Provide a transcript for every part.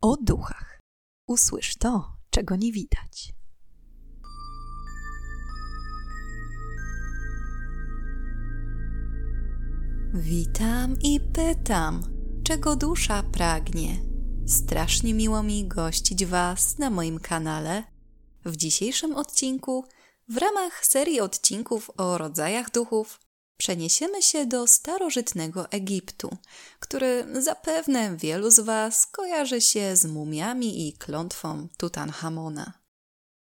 o duchach. Usłysz to, czego nie widać. Witam i pytam, czego dusza pragnie. Strasznie miło mi gościć Was na moim kanale. W dzisiejszym odcinku, w ramach serii odcinków o rodzajach duchów, przeniesiemy się do starożytnego Egiptu, który zapewne wielu z Was kojarzy się z mumiami i klątwą Tutanchamona.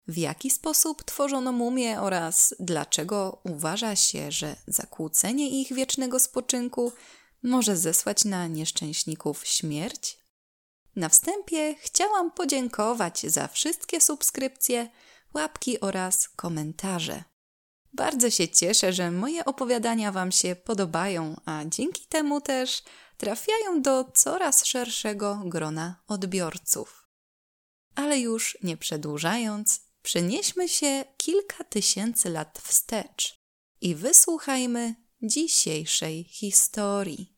W jaki sposób tworzono mumie oraz dlaczego uważa się, że zakłócenie ich wiecznego spoczynku może zesłać na nieszczęśników śmierć? Na wstępie chciałam podziękować za wszystkie subskrypcje, łapki oraz komentarze. Bardzo się cieszę, że moje opowiadania Wam się podobają, a dzięki temu też trafiają do coraz szerszego grona odbiorców. Ale już nie przedłużając, przenieśmy się kilka tysięcy lat wstecz i wysłuchajmy dzisiejszej historii.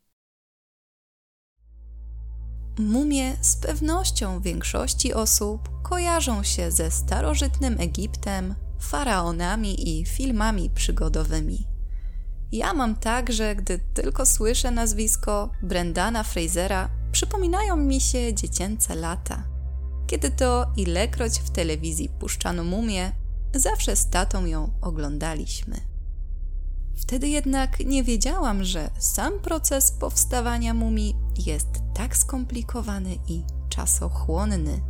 Mumie z pewnością większości osób kojarzą się ze starożytnym Egiptem, faraonami i filmami przygodowymi. Ja mam tak, że gdy tylko słyszę nazwisko Brendana Frasera, przypominają mi się dziecięce lata. Kiedy to ilekroć w telewizji puszczano mumię, zawsze z tatą ją oglądaliśmy. Wtedy jednak nie wiedziałam, że sam proces powstawania mumii jest tak skomplikowany i czasochłonny.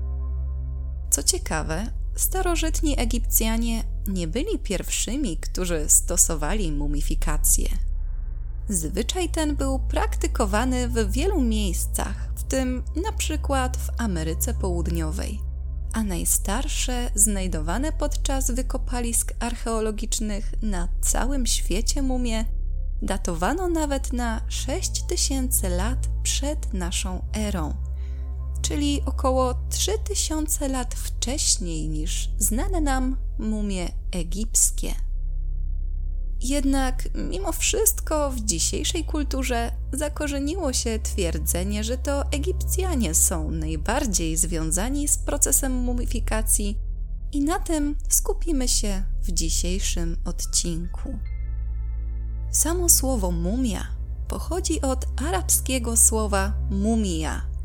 Co ciekawe, starożytni Egipcjanie nie byli pierwszymi, którzy stosowali mumifikację. Zwyczaj ten był praktykowany w wielu miejscach, w tym na przykład w Ameryce Południowej, a najstarsze znajdowane podczas wykopalisk archeologicznych na całym świecie mumie datowano nawet na 6000 lat przed naszą erą czyli około 3000 lat wcześniej niż znane nam mumie egipskie. Jednak mimo wszystko w dzisiejszej kulturze zakorzeniło się twierdzenie, że to Egipcjanie są najbardziej związani z procesem mumifikacji i na tym skupimy się w dzisiejszym odcinku. Samo słowo mumia pochodzi od arabskiego słowa mumia,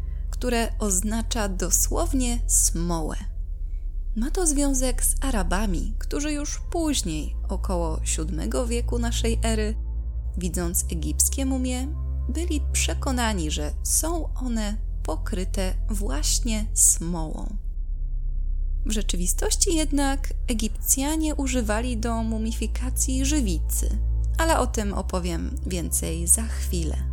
które oznacza dosłownie smołę. Ma to związek z Arabami, którzy już później, około VII wieku naszej ery, widząc egipskie mumie, byli przekonani, że są one pokryte właśnie smołą. W rzeczywistości jednak Egipcjanie używali do mumifikacji żywicy, ale o tym opowiem więcej za chwilę.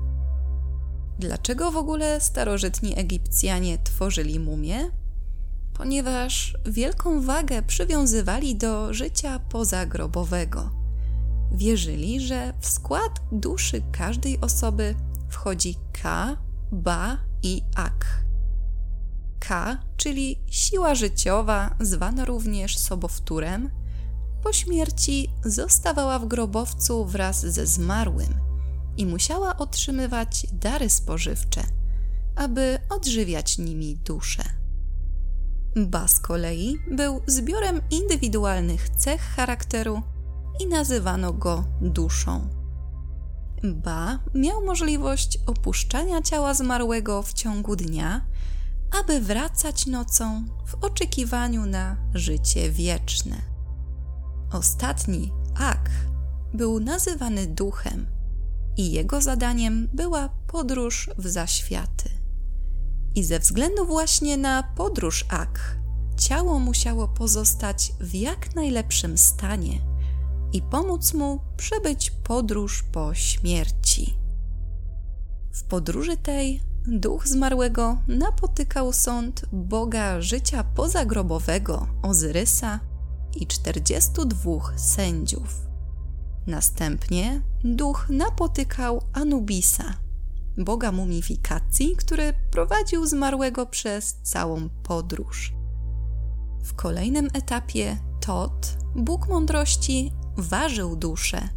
Dlaczego w ogóle starożytni Egipcjanie tworzyli mumie? Ponieważ wielką wagę przywiązywali do życia pozagrobowego. Wierzyli, że w skład duszy każdej osoby wchodzi Ka, Ba i Ak. Ka, czyli siła życiowa, zwana również sobowtórem, po śmierci zostawała w grobowcu wraz ze zmarłym – i musiała otrzymywać dary spożywcze, aby odżywiać nimi duszę. Ba z kolei był zbiorem indywidualnych cech charakteru i nazywano go duszą. Ba miał możliwość opuszczania ciała zmarłego w ciągu dnia, aby wracać nocą w oczekiwaniu na życie wieczne. Ostatni, Ak, był nazywany duchem – i jego zadaniem była podróż w zaświaty. I ze względu właśnie na podróż Ak, ciało musiało pozostać w jak najlepszym stanie i pomóc mu przebyć podróż po śmierci. W podróży tej duch zmarłego napotykał sąd Boga życia pozagrobowego Ozyrysa i 42 sędziów. Następnie duch napotykał Anubisa, boga mumifikacji, który prowadził zmarłego przez całą podróż. W kolejnym etapie Tot, Bóg mądrości, ważył duszę,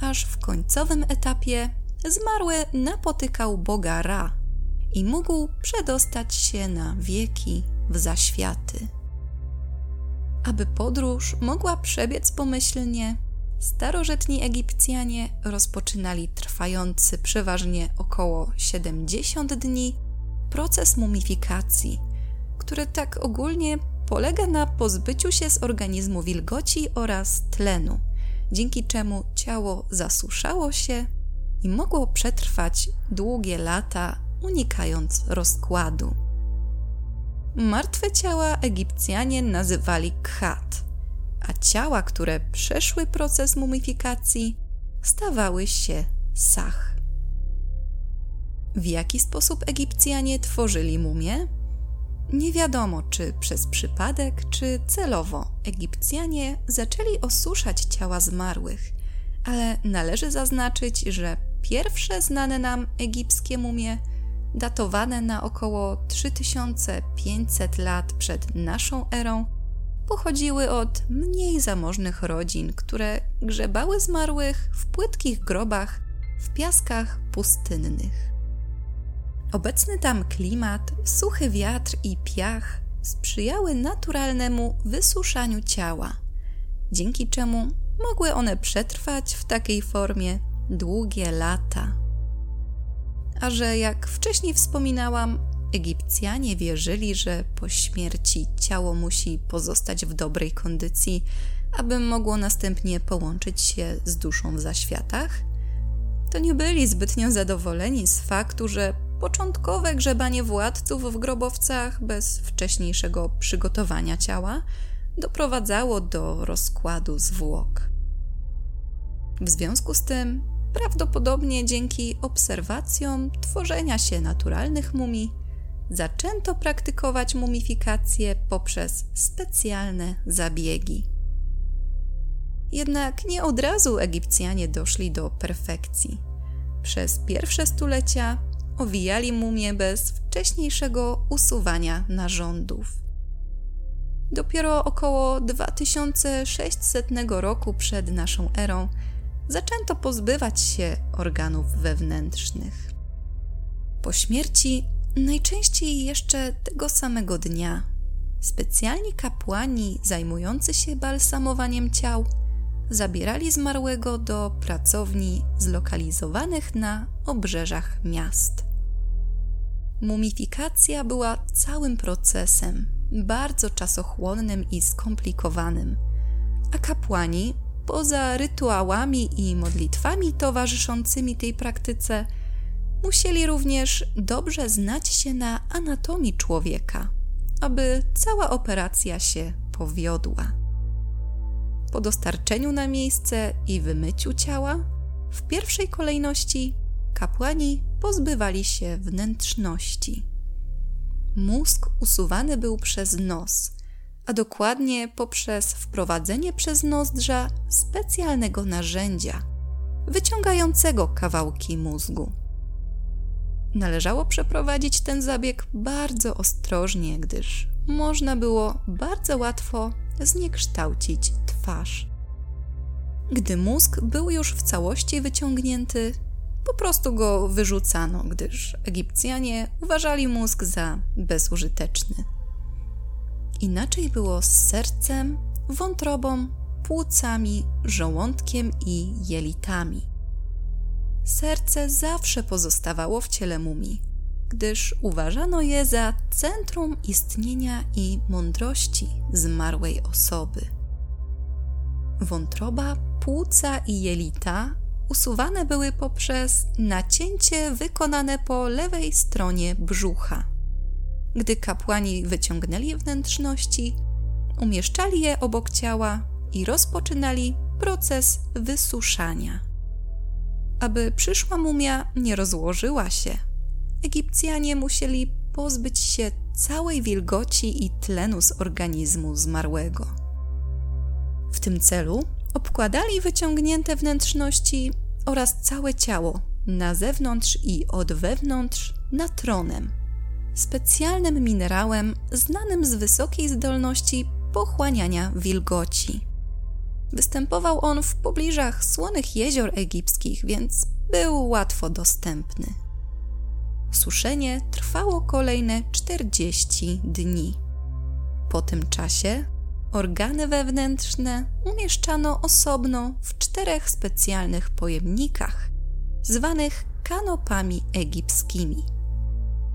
aż w końcowym etapie zmarły napotykał boga Ra i mógł przedostać się na wieki w zaświaty. Aby podróż mogła przebiec pomyślnie, starożytni Egipcjanie rozpoczynali trwający przeważnie około 70 dni proces mumifikacji, który tak ogólnie polega na pozbyciu się z organizmu wilgoci oraz tlenu, dzięki czemu ciało zasuszało się i mogło przetrwać długie lata, unikając rozkładu. Martwe ciała Egipcjanie nazywali khat, a ciała, które przeszły proces mumifikacji, stawały się sach. W jaki sposób Egipcjanie tworzyli mumie? Nie wiadomo, czy przez przypadek, czy celowo Egipcjanie zaczęli osuszać ciała zmarłych, ale należy zaznaczyć, że pierwsze znane nam egipskie mumie, datowane na około 3500 lat przed naszą erą, pochodziły od mniej zamożnych rodzin, które grzebały zmarłych w płytkich grobach w piaskach pustynnych. Obecny tam klimat, suchy wiatr i piach sprzyjały naturalnemu wysuszaniu ciała, dzięki czemu mogły one przetrwać w takiej formie długie lata. A że, jak wcześniej wspominałam, Egipcjanie wierzyli, że po śmierci ciało musi pozostać w dobrej kondycji, aby mogło następnie połączyć się z duszą w zaświatach, to nie byli zbytnio zadowoleni z faktu, że początkowe grzebanie władców w grobowcach bez wcześniejszego przygotowania ciała doprowadzało do rozkładu zwłok. W związku z tym, prawdopodobnie dzięki obserwacjom tworzenia się naturalnych mumii, zaczęto praktykować mumifikację poprzez specjalne zabiegi. Jednak nie od razu Egipcjanie doszli do perfekcji. Przez pierwsze stulecia owijali mumie bez wcześniejszego usuwania narządów. Dopiero około 2600 roku przed naszą erą zaczęto pozbywać się organów wewnętrznych. Po śmierci, najczęściej jeszcze tego samego dnia, specjalni kapłani zajmujący się balsamowaniem ciał zabierali zmarłego do pracowni zlokalizowanych na obrzeżach miast. Mumifikacja była całym procesem, bardzo czasochłonnym i skomplikowanym, a kapłani, poza rytuałami i modlitwami towarzyszącymi tej praktyce, musieli również dobrze znać się na anatomii człowieka, aby cała operacja się powiodła. Po dostarczeniu na miejsce i wymyciu ciała, w pierwszej kolejności kapłani pozbywali się wnętrzności. Mózg usuwany był przez nos, a dokładnie poprzez wprowadzenie przez nozdrza specjalnego narzędzia wyciągającego kawałki mózgu. Należało przeprowadzić ten zabieg bardzo ostrożnie, gdyż można było bardzo łatwo zniekształcić twarz. Gdy mózg był już w całości wyciągnięty, po prostu go wyrzucano, gdyż Egipcjanie uważali mózg za bezużyteczny. Inaczej było z sercem, wątrobą, płucami, żołądkiem i jelitami. Serce zawsze pozostawało w ciele mumii, gdyż uważano je za centrum istnienia i mądrości zmarłej osoby. Wątroba, płuca i jelita usuwane były poprzez nacięcie wykonane po lewej stronie brzucha. Gdy kapłani wyciągnęli wnętrzności, umieszczali je obok ciała i rozpoczynali proces wysuszania. Aby przyszła mumia nie rozłożyła się, Egipcjanie musieli pozbyć się całej wilgoci i tlenu z organizmu zmarłego. W tym celu obkładali wyciągnięte wnętrzności oraz całe ciało na zewnątrz i od wewnątrz natronem, specjalnym minerałem znanym z wysokiej zdolności pochłaniania wilgoci. Występował on w pobliżach słonych jezior egipskich, więc był łatwo dostępny. Suszenie trwało kolejne 40 dni. Po tym czasie organy wewnętrzne umieszczano osobno w czterech specjalnych pojemnikach, zwanych kanopami egipskimi.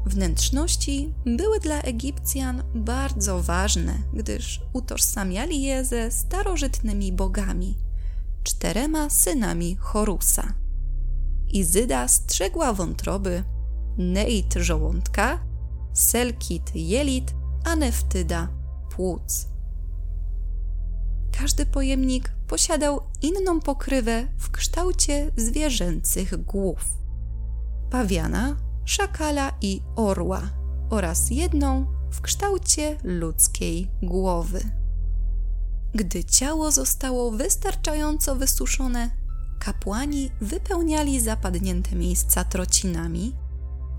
Wnętrzności były dla Egipcjan bardzo ważne, gdyż utożsamiali je ze starożytnymi bogami, czterema synami Horusa. Izyda strzegła wątroby, Neit żołądka, Selkit jelit, a Neftyda płuc. Każdy pojemnik posiadał inną pokrywę w kształcie zwierzęcych głów. Pawiana, szakala i orła oraz jedną w kształcie ludzkiej głowy. Gdy ciało zostało wystarczająco wysuszone, kapłani wypełniali zapadnięte miejsca trocinami,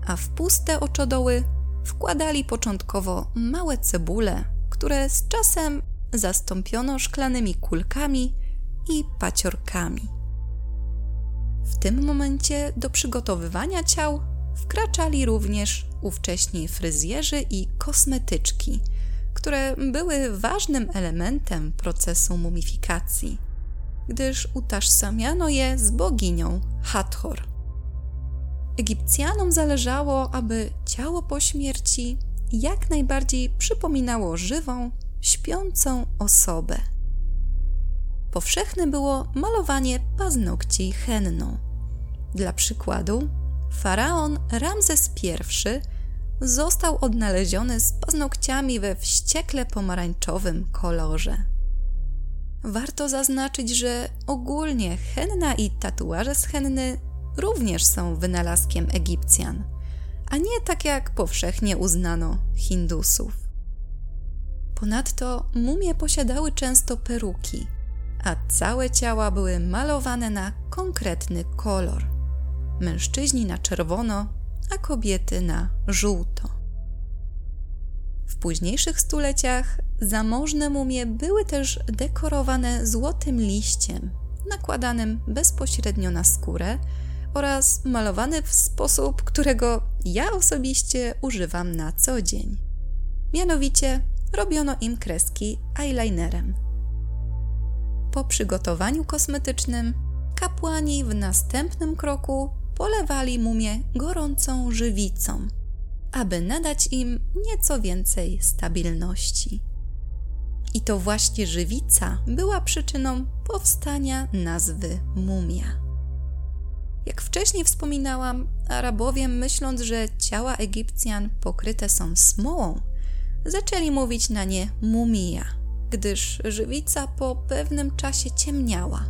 a w puste oczodoły wkładali początkowo małe cebule, które z czasem zastąpiono szklanymi kulkami i paciorkami. W tym momencie do przygotowywania ciał wkraczali również ówcześni fryzjerzy i kosmetyczki, które były ważnym elementem procesu mumifikacji, gdyż utożsamiano je z boginią Hathor. Egipcjanom zależało, aby ciało po śmierci jak najbardziej przypominało żywą, śpiącą osobę. Powszechne było malowanie paznokci henną. Dla przykładu, faraon Ramzes I został odnaleziony z paznokciami we wściekle pomarańczowym kolorze. Warto zaznaczyć, że ogólnie henna i tatuaże z henny również są wynalazkiem Egipcjan, a nie tak jak powszechnie uznano Hindusów. Ponadto mumie posiadały często peruki, a całe ciała były malowane na konkretny kolor. Mężczyźni na czerwono, a kobiety na żółto. W późniejszych stuleciach zamożne mumie były też dekorowane złotym liściem, nakładanym bezpośrednio na skórę oraz malowany w sposób, którego ja osobiście używam na co dzień. Mianowicie robiono im kreski eyelinerem. Po przygotowaniu kosmetycznym kapłani w następnym kroku polewali mumię gorącą żywicą, aby nadać im nieco więcej stabilności. I to właśnie żywica była przyczyną powstania nazwy mumia. Jak wcześniej wspominałam, Arabowie, myśląc, że ciała Egipcjan pokryte są smołą, zaczęli mówić na nie mumia, gdyż żywica po pewnym czasie ciemniała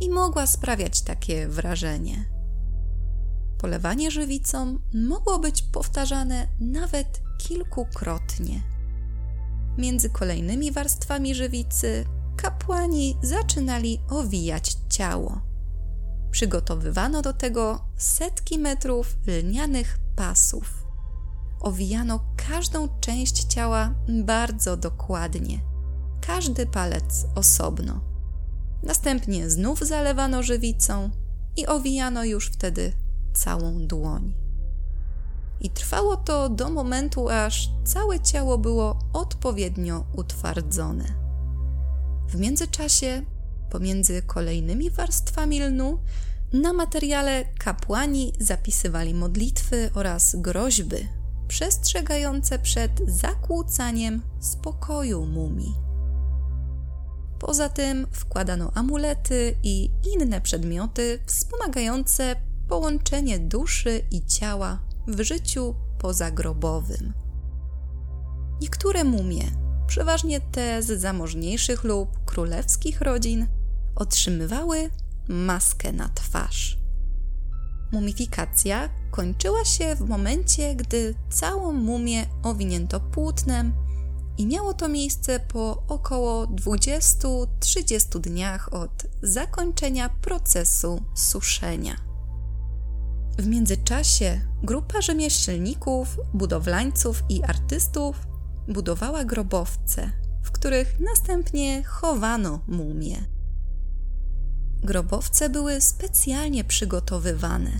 i mogła sprawiać takie wrażenie. Polewanie żywicą mogło być powtarzane nawet kilkukrotnie. Między kolejnymi warstwami żywicy kapłani zaczynali owijać ciało. Przygotowywano do tego setki metrów lnianych pasów. Owijano każdą część ciała bardzo dokładnie, każdy palec osobno. Następnie znów zalewano żywicą i owijano już wtedy całą dłoń. I trwało to do momentu, aż całe ciało było odpowiednio utwardzone. W międzyczasie Pomiędzy kolejnymi warstwami lnu na materiale kapłani zapisywali modlitwy oraz groźby przestrzegające przed zakłócaniem spokoju mumii. Poza tym wkładano amulety i inne przedmioty wspomagające połączenie duszy i ciała w życiu pozagrobowym. Niektóre mumie, przeważnie te z zamożniejszych lub królewskich rodzin, otrzymywały maskę na twarz. Mumifikacja kończyła się w momencie, gdy całą mumię owinięto płótnem i miało to miejsce po około 20-30 dniach od zakończenia procesu suszenia. W międzyczasie grupa rzemieślników, budowlańców i artystów budowała grobowce, w których następnie chowano mumie. Grobowce były specjalnie przygotowywane.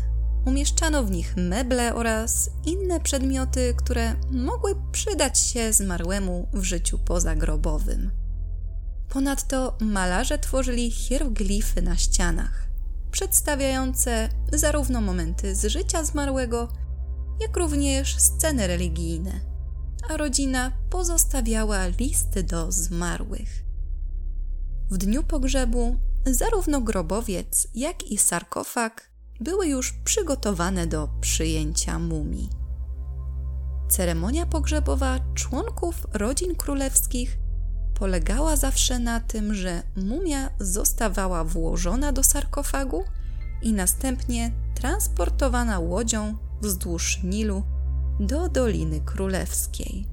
umieszczano w nich meble oraz inne przedmioty, które mogły przydać się zmarłemu w życiu pozagrobowym. Ponadto malarze tworzyli hieroglify na ścianach, przedstawiające zarówno momenty z życia zmarłego, jak również sceny religijne, a rodzina pozostawiała listy do zmarłych. W dniu pogrzebu zarówno grobowiec, jak i sarkofag były już przygotowane do przyjęcia mumii. Ceremonia pogrzebowa członków rodzin królewskich polegała zawsze na tym, że mumia zostawała włożona do sarkofagu i następnie transportowana łodzią wzdłuż Nilu do Doliny Królewskiej.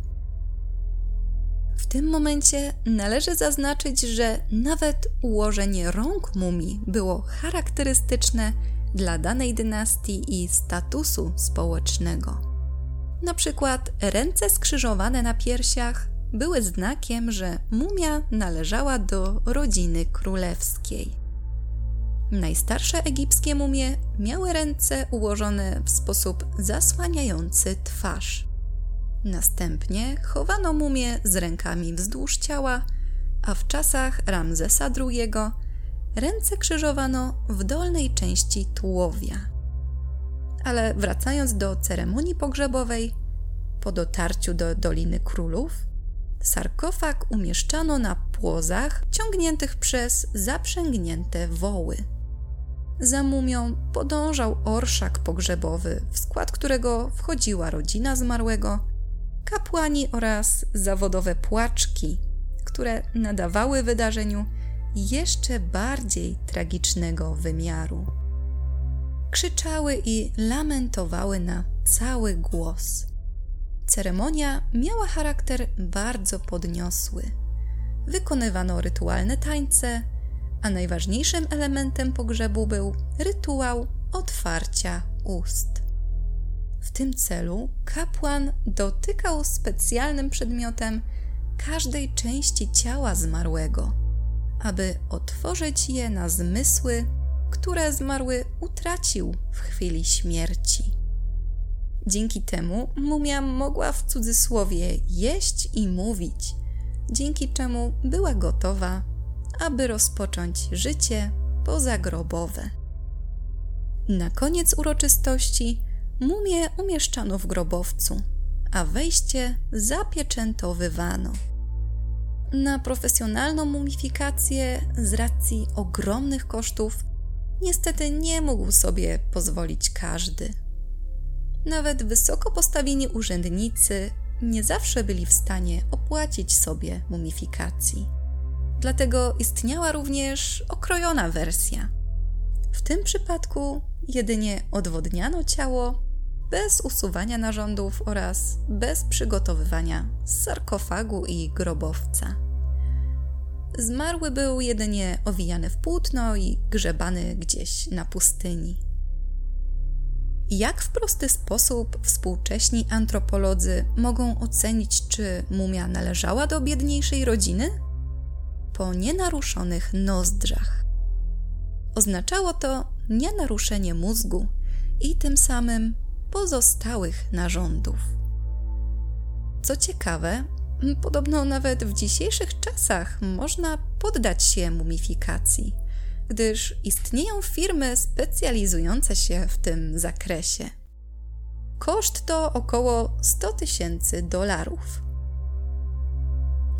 W tym momencie należy zaznaczyć, że nawet ułożenie rąk mumii było charakterystyczne dla danej dynastii i statusu społecznego. Na przykład ręce skrzyżowane na piersiach były znakiem, że mumia należała do rodziny królewskiej. Najstarsze egipskie mumie miały ręce ułożone w sposób zasłaniający twarz. Następnie chowano mumię z rękami wzdłuż ciała, a w czasach Ramzesa II ręce krzyżowano w dolnej części tułowia. Ale wracając do ceremonii pogrzebowej, po dotarciu do Doliny Królów, sarkofag umieszczano na płozach ciągniętych przez zaprzęgnięte woły. Za mumią podążał orszak pogrzebowy, w skład którego wchodziła rodzina zmarłego, kapłani oraz zawodowe płaczki, które nadawały wydarzeniu jeszcze bardziej tragicznego wymiaru. Krzyczały i lamentowały na cały głos. Ceremonia miała charakter bardzo podniosły. Wykonywano rytualne tańce, a najważniejszym elementem pogrzebu był rytuał otwarcia ust. W tym celu kapłan dotykał specjalnym przedmiotem każdej części ciała zmarłego, aby otworzyć je na zmysły, które zmarły utracił w chwili śmierci. Dzięki temu mumia mogła w cudzysłowie jeść i mówić, dzięki czemu była gotowa, aby rozpocząć życie pozagrobowe. Na koniec uroczystości mumię umieszczano w grobowcu, a wejście zapieczętowywano. Na profesjonalną mumifikację z racji ogromnych kosztów niestety nie mógł sobie pozwolić każdy. Nawet wysoko postawieni urzędnicy nie zawsze byli w stanie opłacić sobie mumifikacji. Dlatego istniała również okrojona wersja. W tym przypadku jedynie odwodniano ciało bez usuwania narządów oraz bez przygotowywania sarkofagu i grobowca. Zmarły był jedynie owijany w płótno i grzebany gdzieś na pustyni. Jak w prosty sposób współcześni antropolodzy mogą ocenić, czy mumia należała do biedniejszej rodziny? Po nienaruszonych nozdrzach. Oznaczało to nienaruszenie mózgu i tym samym pozostałych narządów. Co ciekawe, podobno nawet w dzisiejszych czasach można poddać się mumifikacji gdyż istnieją firmy specjalizujące się w tym zakresie. Koszt to około 100 tysięcy dolarów.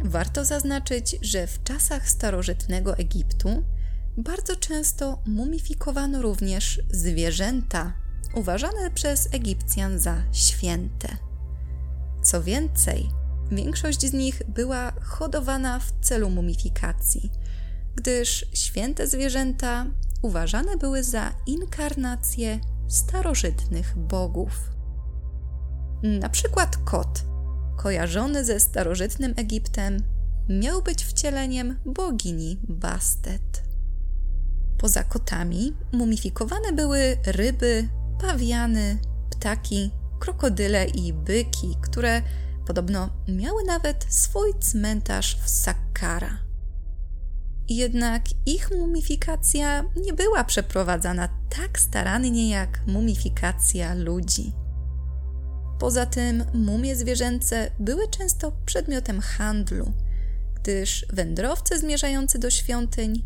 Warto zaznaczyć, że w czasach starożytnego Egiptu bardzo często mumifikowano również zwierzęta uważane przez Egipcjan za święte. Co więcej, większość z nich była hodowana w celu mumifikacji – gdyż święte zwierzęta uważane były za inkarnacje starożytnych bogów. Na przykład kot, kojarzony ze starożytnym Egiptem, miał być wcieleniem bogini Bastet. Poza kotami mumifikowane były ryby, pawiany, ptaki, krokodyle i byki, które podobno miały nawet swój cmentarz w Sakkara. Jednak ich mumifikacja nie była przeprowadzana tak starannie jak mumifikacja ludzi. Poza tym mumie zwierzęce były często przedmiotem handlu, gdyż wędrowcy zmierzający do świątyń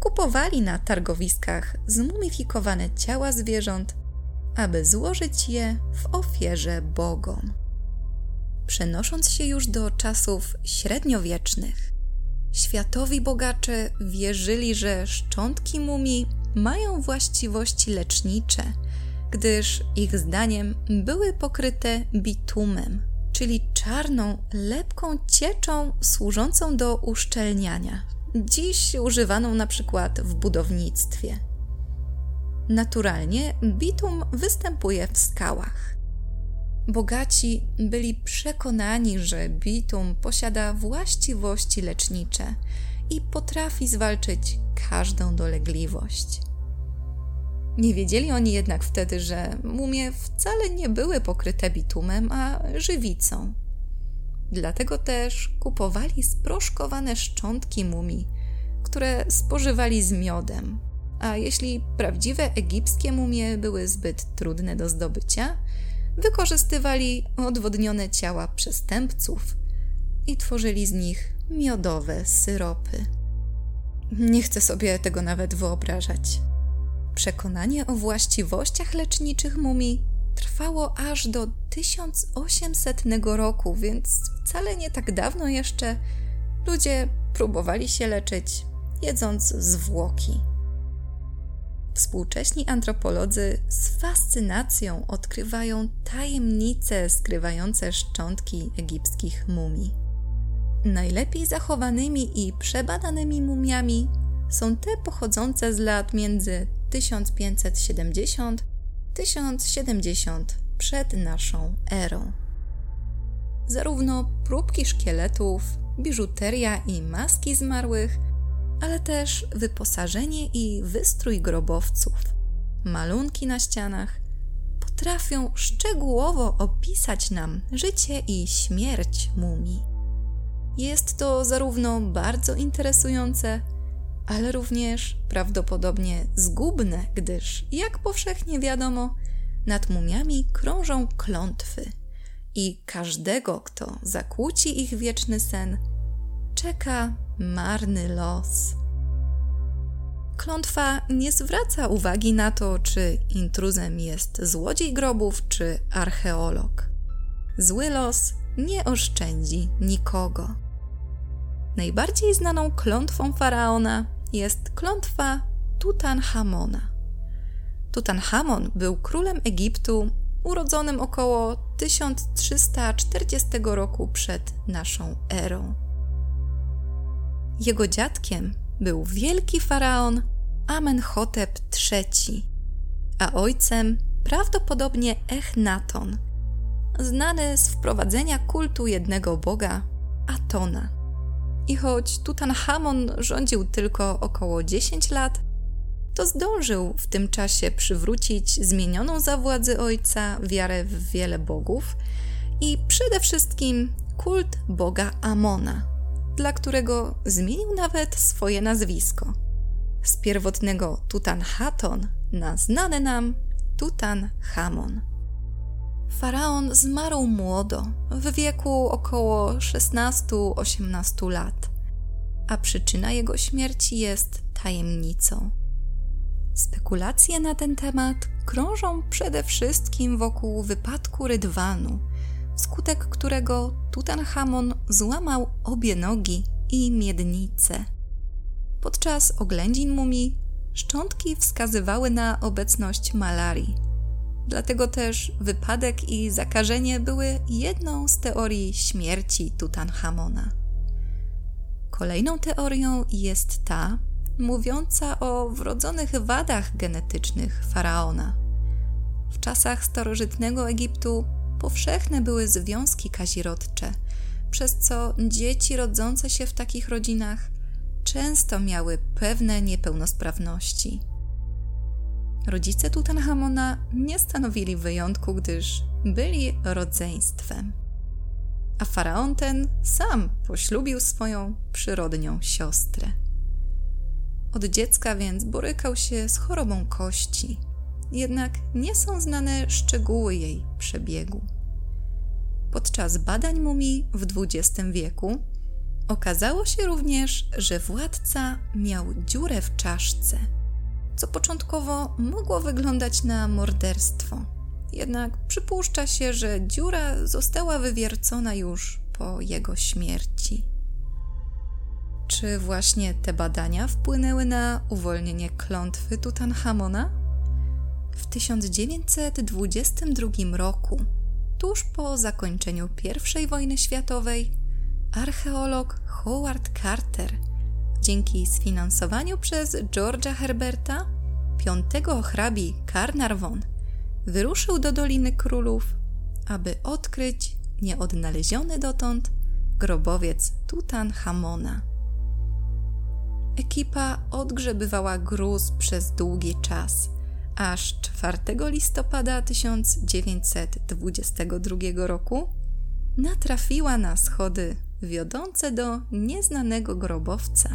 kupowali na targowiskach zmumifikowane ciała zwierząt, aby złożyć je w ofierze bogom. Przenosząc się już do czasów średniowiecznych, światowi bogacze wierzyli, że szczątki mumii mają właściwości lecznicze, gdyż ich zdaniem były pokryte bitumem, czyli czarną, lepką cieczą służącą do uszczelniania, dziś używaną na przykład w budownictwie. Naturalnie bitum występuje w skałach. Bogaci byli przekonani, że bitum posiada właściwości lecznicze i potrafi zwalczyć każdą dolegliwość. Nie wiedzieli oni jednak wtedy, że mumie wcale nie były pokryte bitumem, a żywicą. Dlatego też kupowali sproszkowane szczątki mumii, które spożywali z miodem. A jeśli prawdziwe egipskie mumie były zbyt trudne do zdobycia, wykorzystywali odwodnione ciała przestępców i tworzyli z nich miodowe syropy. Nie chcę sobie tego nawet wyobrażać. Przekonanie o właściwościach leczniczych mumii trwało aż do 1800 roku, więc wcale nie tak dawno jeszcze ludzie próbowali się leczyć, jedząc zwłoki. Współcześni antropolodzy z fascynacją odkrywają tajemnice skrywające szczątki egipskich mumii. Najlepiej zachowanymi i przebadanymi mumiami są te pochodzące z lat między 1570 1070 przed naszą erą. Zarówno próbki szkieletów, biżuteria i maski zmarłych, ale też wyposażenie i wystrój grobowców, malunki na ścianach potrafią szczegółowo opisać nam życie i śmierć mumii. Jest to zarówno bardzo interesujące, ale również prawdopodobnie zgubne, gdyż, jak powszechnie wiadomo, nad mumiami krążą klątwy i każdego, kto zakłóci ich wieczny sen, czeka marny los. Klątwa nie zwraca uwagi na to, czy intruzem jest złodziej grobów czy archeolog. Zły los nie oszczędzi nikogo. Najbardziej znaną klątwą faraona jest klątwa Tutanchamona. Tutanchamon był królem Egiptu urodzonym około 1340 roku przed naszą erą. Jego dziadkiem był wielki faraon Amenhotep III, a ojcem prawdopodobnie Echnaton, znany z wprowadzenia kultu jednego boga, Atona. I choć Tutanchamon rządził tylko około 10 lat, to zdążył w tym czasie przywrócić zmienioną za władzy ojca wiarę w wiele bogów i przede wszystkim kult boga Amona, dla którego zmienił nawet swoje nazwisko. Z pierwotnego Tutanchaton na znane nam Tutanchamon. Faraon zmarł młodo, w wieku około 16-18 lat, a przyczyna jego śmierci jest tajemnicą. Spekulacje na ten temat krążą przede wszystkim wokół wypadku rydwanu, wskutek którego Tutanchamon złamał obie nogi i miednicę. Podczas oględzin mumii szczątki wskazywały na obecność malarii Dlatego też wypadek i zakażenie były jedną z teorii śmierci Tutanchamona. Kolejną teorią jest ta, mówiąca o wrodzonych wadach genetycznych faraona. W czasach starożytnego Egiptu powszechne były związki kazirodcze, przez co dzieci rodzące się w takich rodzinach często miały pewne niepełnosprawności. Rodzice Tutanchamona nie stanowili wyjątku, gdyż byli rodzeństwem. A faraon ten sam poślubił swoją przyrodnią siostrę. Od dziecka więc borykał się z chorobą kości, jednak nie są znane szczegóły jej przebiegu. Podczas badań mumii w XX wieku okazało się również, że władca miał dziurę w czaszce, co początkowo mogło wyglądać na morderstwo. Jednak przypuszcza się, że dziura została wywiercona już po jego śmierci. Czy właśnie te badania wpłynęły na uwolnienie klątwy Tutanchamona? W 1922 roku, tuż po zakończeniu I wojny światowej, archeolog Howard Carter dzięki sfinansowaniu przez George'a Herberta, piątego hrabi Carnarvon, wyruszył do Doliny Królów, aby odkryć nieodnaleziony dotąd grobowiec Tutanchamona. Ekipa odgrzebywała gruz przez długi czas, aż 4 listopada 1922 roku natrafiła na schody wiodące do nieznanego grobowca,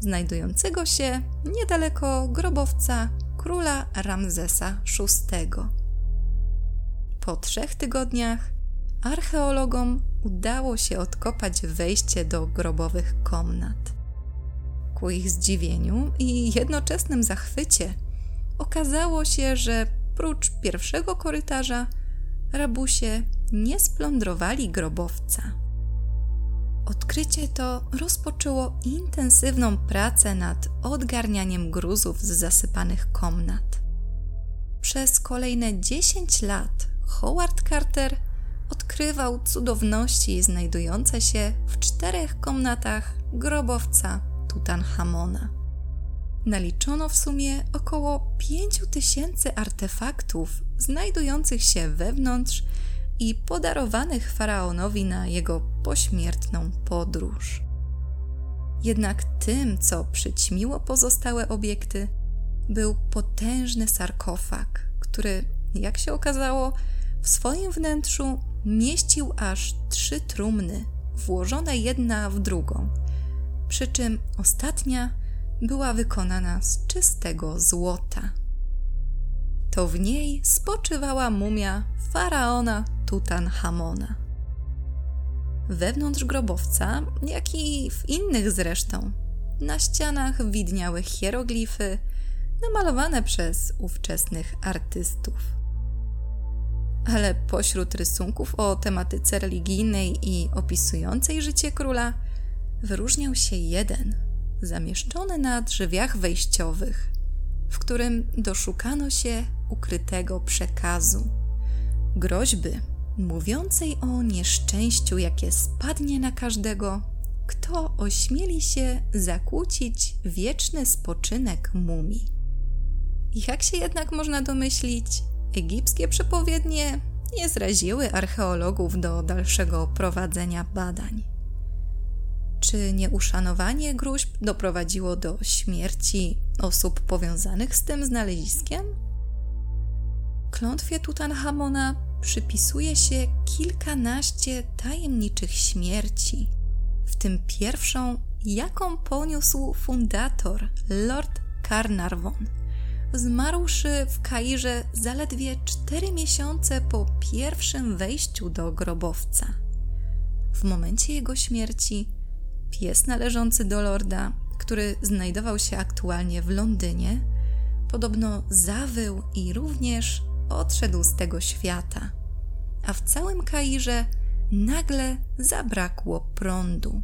znajdującego się niedaleko grobowca króla Ramzesa VI. Po trzech tygodniach archeologom udało się odkopać wejście do grobowych komnat. Ku ich zdziwieniu i jednoczesnym zachwycie okazało się, że prócz pierwszego korytarza rabusie nie splądrowali grobowca. Odkrycie to rozpoczęło intensywną pracę nad odgarnianiem gruzów z zasypanych komnat. Przez kolejne 10 lat Howard Carter odkrywał cudowności znajdujące się w czterech komnatach grobowca Tutanchamona. Naliczono w sumie około 5000 artefaktów znajdujących się wewnątrz i podarowanych faraonowi na jego pośmiertną podróż. Jednak tym, co przyćmiło pozostałe obiekty, był potężny sarkofag, który, jak się okazało, w swoim wnętrzu mieścił aż trzy trumny, włożone jedna w drugą, przy czym ostatnia była wykonana z czystego złota. To w niej spoczywała mumia faraona Tutanchamona. Wewnątrz grobowca, jak i w innych zresztą, na ścianach widniały hieroglify namalowane przez ówczesnych artystów. Ale pośród rysunków o tematyce religijnej i opisującej życie króla wyróżniał się jeden, zamieszczony na drzwiach wejściowych, w którym doszukano się ukrytego przekazu groźby mówiącej o nieszczęściu, jakie spadnie na każdego, kto ośmieli się zakłócić wieczny spoczynek mumii. Jak się jednak można domyślić, egipskie przepowiednie nie zraziły archeologów do dalszego prowadzenia badań. Czy nieuszanowanie gruźb doprowadziło do śmierci osób powiązanych z tym znaleziskiem? Klątwie Tutanchamona przypisuje się kilkanaście tajemniczych śmierci, w tym pierwszą, jaką poniósł fundator Lord Carnarvon, zmarłszy w Kairze zaledwie cztery miesiące po pierwszym wejściu do grobowca. W momencie jego śmierci pies należący do lorda, który znajdował się aktualnie w Londynie, podobno zawył i również odszedł z tego świata, a w całym Kairze nagle zabrakło prądu.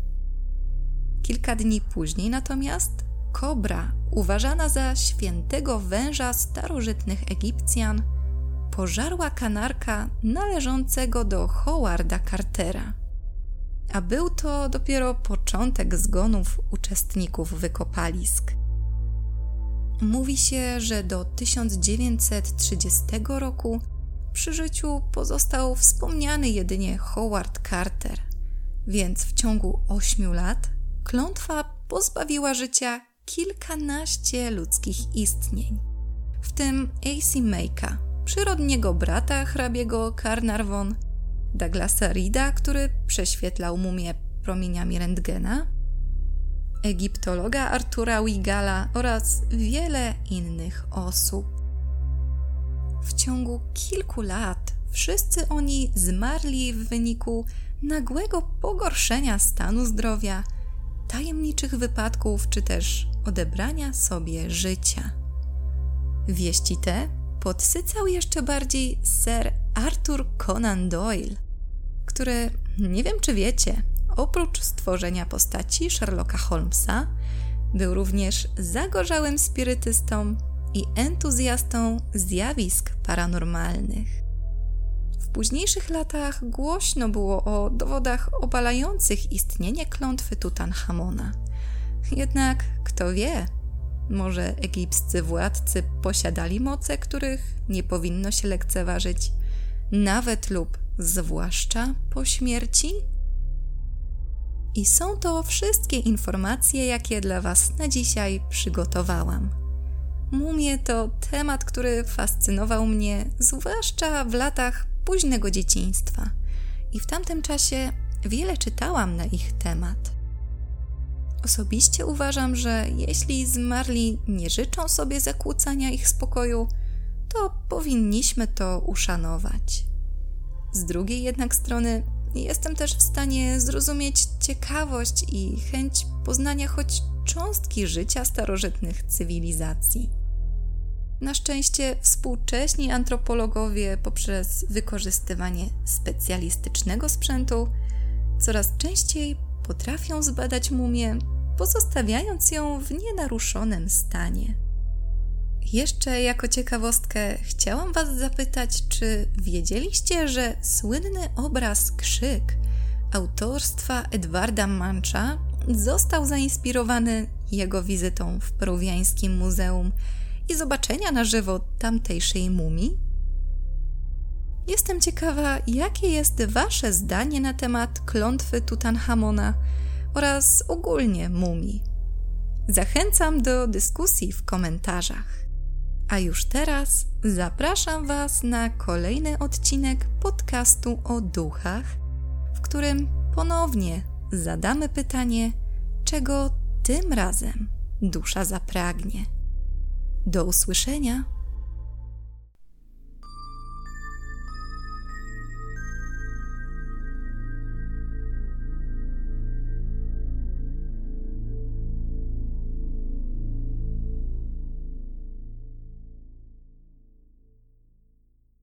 Kilka dni później natomiast kobra, uważana za świętego węża starożytnych Egipcjan, pożarła kanarka należącego do Howarda Cartera. A był to dopiero początek zgonów uczestników wykopalisk. Mówi się, że do 1930 roku przy życiu pozostał wspomniany jedynie Howard Carter, więc w ciągu ośmiu lat klątwa pozbawiła życia kilkanaście ludzkich istnień, w tym A.C. Make'a, przyrodniego brata hrabiego Carnarvon, Douglasa Rida, który prześwietlał mumię promieniami rentgena, egiptologa Artura Wigala oraz wiele innych osób. w ciągu kilku lat wszyscy oni zmarli w wyniku nagłego pogorszenia stanu zdrowia, tajemniczych wypadków czy też odebrania sobie życia. Wieści te podsycał jeszcze bardziej Sir Arthur Conan Doyle, który, nie wiem czy wiecie, oprócz stworzenia postaci Sherlocka Holmesa, był również zagorzałym spirytystą i entuzjastą zjawisk paranormalnych. W późniejszych latach głośno było o dowodach obalających istnienie klątwy Tutanchamona. Jednak kto wie, może egipscy władcy posiadali moce, których nie powinno się lekceważyć, nawet lub zwłaszcza po śmierci? I są to wszystkie informacje, jakie dla Was na dzisiaj przygotowałam. Mumie to temat, który fascynował mnie, zwłaszcza w latach późnego dzieciństwa, i w tamtym czasie wiele czytałam na ich temat. Osobiście uważam, że jeśli zmarli nie życzą sobie zakłócania ich spokoju, to powinniśmy to uszanować. Z drugiej jednak strony, jestem też w stanie zrozumieć ciekawość i chęć poznania choć cząstki życia starożytnych cywilizacji. Na szczęście współcześni antropologowie poprzez wykorzystywanie specjalistycznego sprzętu coraz częściej potrafią zbadać mumię, pozostawiając ją w nienaruszonym stanie. Jeszcze jako ciekawostkę chciałam Was zapytać, czy wiedzieliście, że słynny obraz Krzyk autorstwa Edwarda Mancha został zainspirowany jego wizytą w peruwiańskim muzeum i zobaczenia na żywo tamtejszej mumii? Jestem ciekawa, jakie jest Wasze zdanie na temat klątwy Tutanchamona oraz ogólnie mumii. Zachęcam do dyskusji w komentarzach. A już teraz zapraszam Was na kolejny odcinek podcastu o duchach, w którym ponownie zadamy pytanie, czego tym razem dusza zapragnie. Do usłyszenia